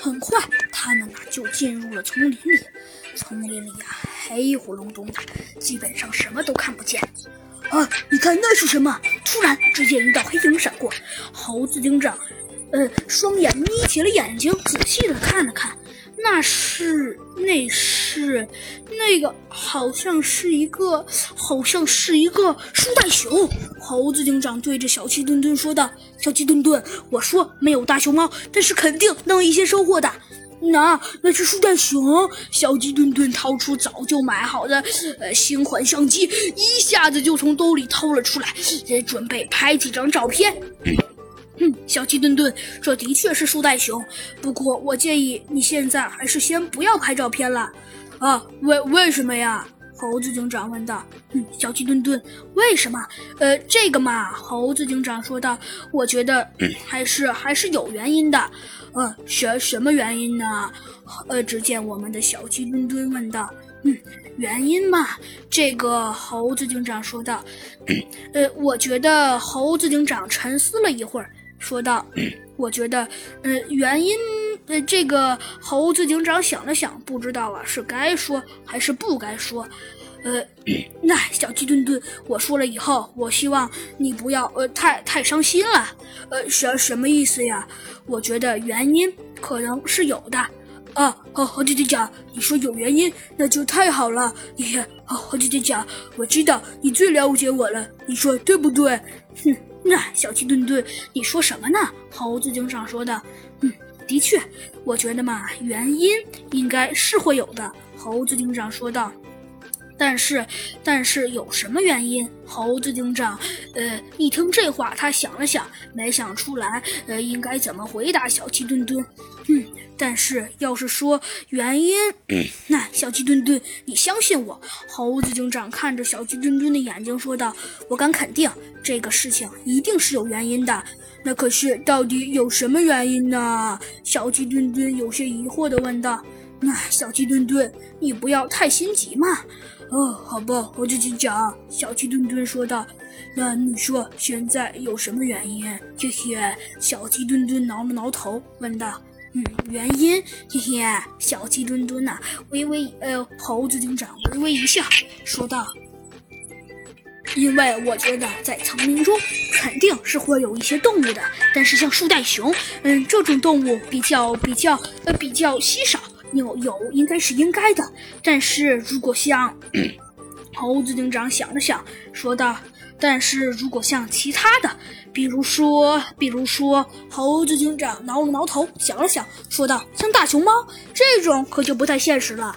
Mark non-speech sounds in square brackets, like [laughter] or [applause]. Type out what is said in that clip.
很快，他们啊就进入了丛林里。丛林里啊，黑乎隆咚的，基本上什么都看不见。啊，你看那是什么？突然，只见一道黑影闪过，猴子警长，呃，双眼眯起了眼睛，仔细的看了看。那是，那是，是那个好像是一个，好像是一个树袋熊。猴子警长对着小鸡墩墩说道：“小鸡墩墩，我说没有大熊猫，但是肯定能有一些收获的。”那那是树袋熊。小鸡墩墩掏出早就买好的呃新款相机，一下子就从兜里掏了出来，准备拍几张照片。嗯，小鸡墩墩，这的确是树袋熊。不过我建议你现在还是先不要拍照片了。啊，为为什么呀？猴子警长问道。嗯，小鸡墩墩，为什么？呃，这个嘛，猴子警长说道。我觉得 [clears throat] 还是还是有原因的。呃，什什么原因呢？呃，只见我们的小鸡墩墩问道。嗯，原因嘛，这个猴子警长说道。[clears throat] 呃，我觉得猴子警长沉思了一会儿。说道：“我觉得，呃，原因，呃，这个猴子警长想了想，不知道啊，是该说还是不该说。呃，[clears throat] 那小鸡墩墩，我说了以后，我希望你不要，呃，太太伤心了。呃，什什么意思呀？我觉得原因可能是有的。啊，好，猴子警长，你说有原因，那就太好了。你看，好，猴子警长，我知道你最了解我了，你说对不对？哼。”那小鸡墩墩，你说什么呢？猴子警长说的。嗯，的确，我觉得嘛，原因应该是会有的。猴子警长说道。但是，但是有什么原因？猴子警长，呃，一听这话，他想了想，没想出来，呃，应该怎么回答小鸡墩墩。嗯，但是要是说原因，[clears throat] 那小鸡墩墩，你相信我。猴子警长看着小鸡墩墩的眼睛说道：“我敢肯定，这个事情一定是有原因的。那可是到底有什么原因呢？”小鸡墩墩有些疑惑地问道。那小鸡墩墩，你不要太心急嘛。哦，好吧，我就去讲。小鸡墩墩说道。那你说现在有什么原因？嘿嘿，小鸡墩墩挠了挠头，问道。嗯，原因？嘿嘿，小鸡墩墩呐，微微呃，猴子警长微微一笑，说道。因为我觉得在丛林中肯定是会有一些动物的，但是像树袋熊，嗯，这种动物比较比较呃比较稀少。有有应该是应该的，但是如果像 [clears throat] 猴子警长想了想，说道：“但是如果像其他的，比如说，比如说，猴子警长挠了挠头，想了想，说道：像大熊猫这种可就不太现实了。”